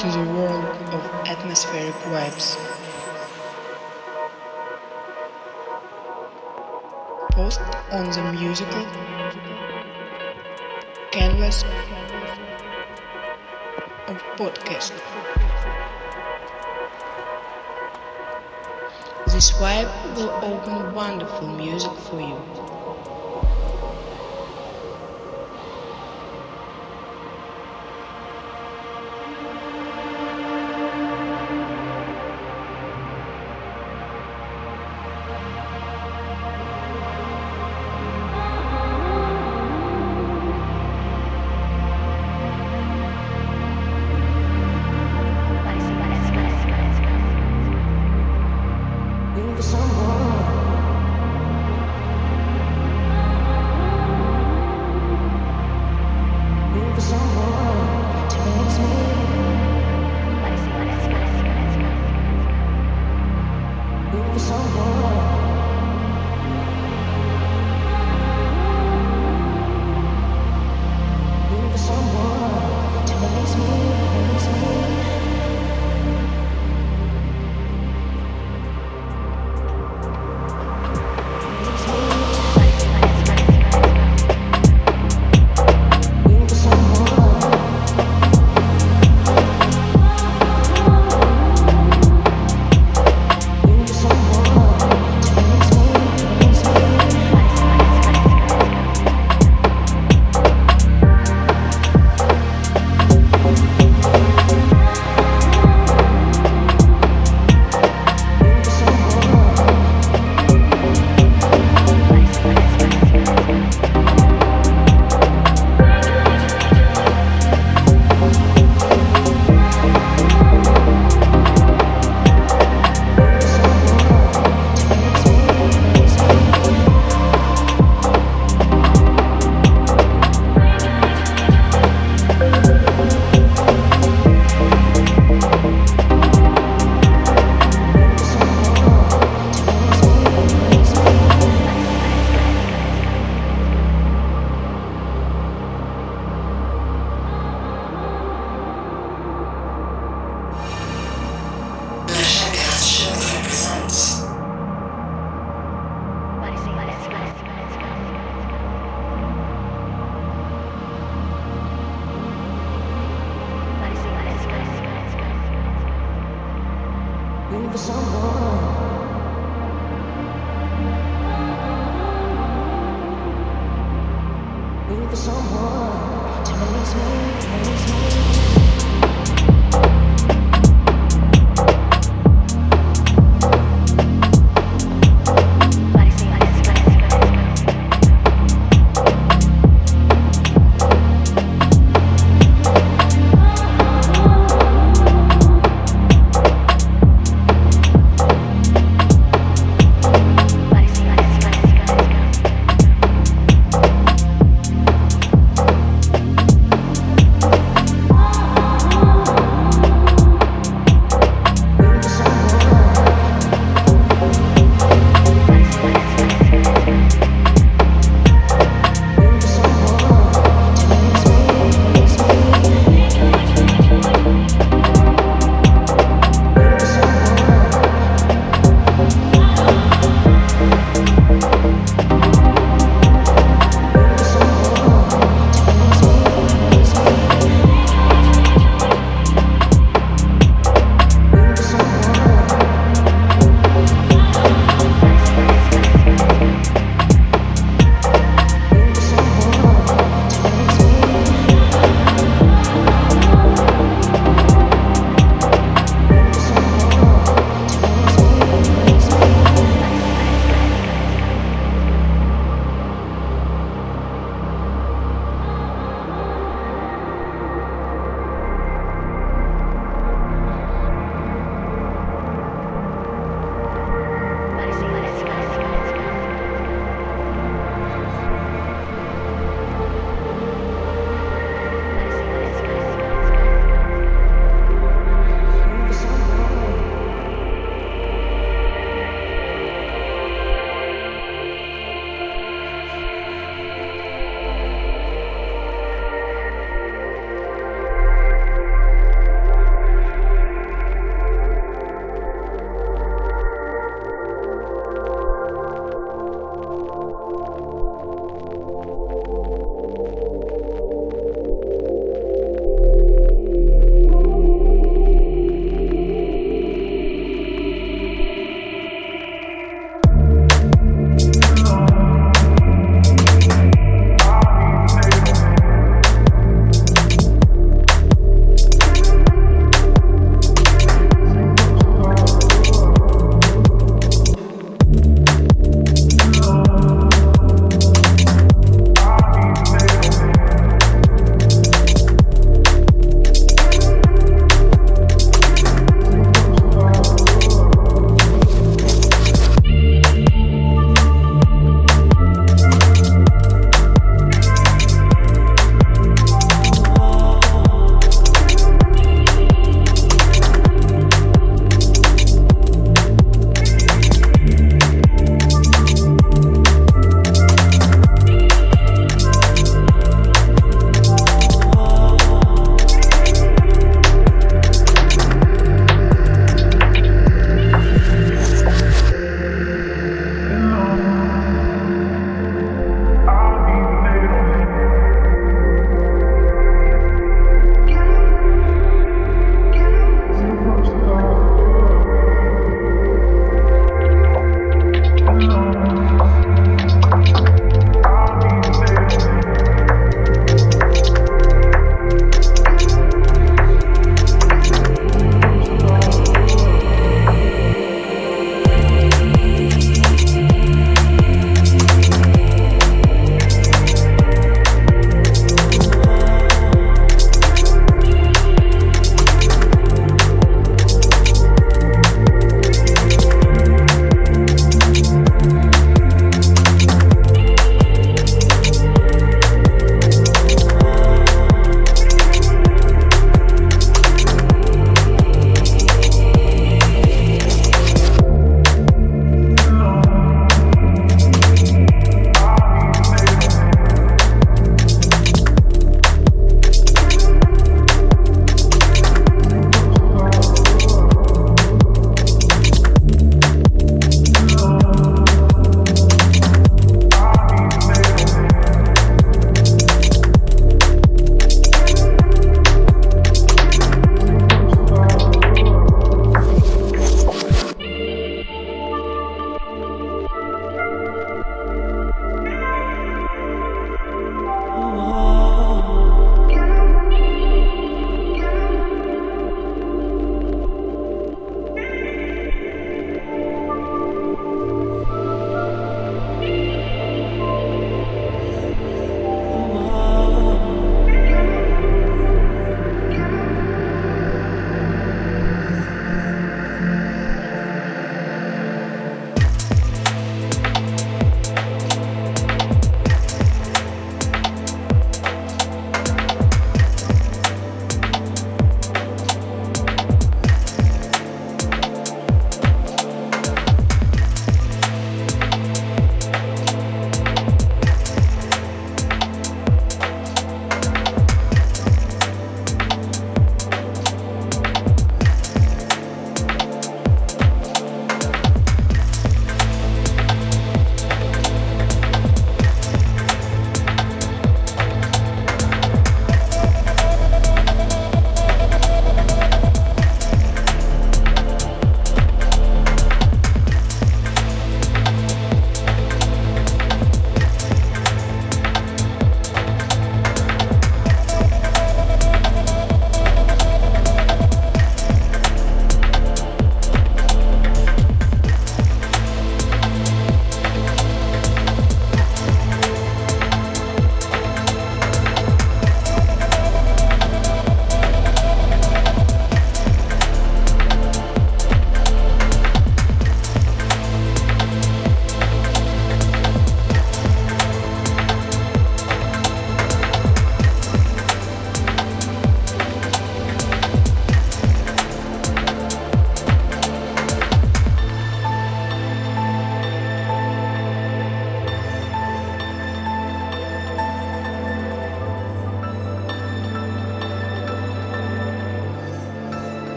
to the world of atmospheric vibes. Post on the musical canvas of podcast. This vibe will open wonderful music for you. with someone to release me, me.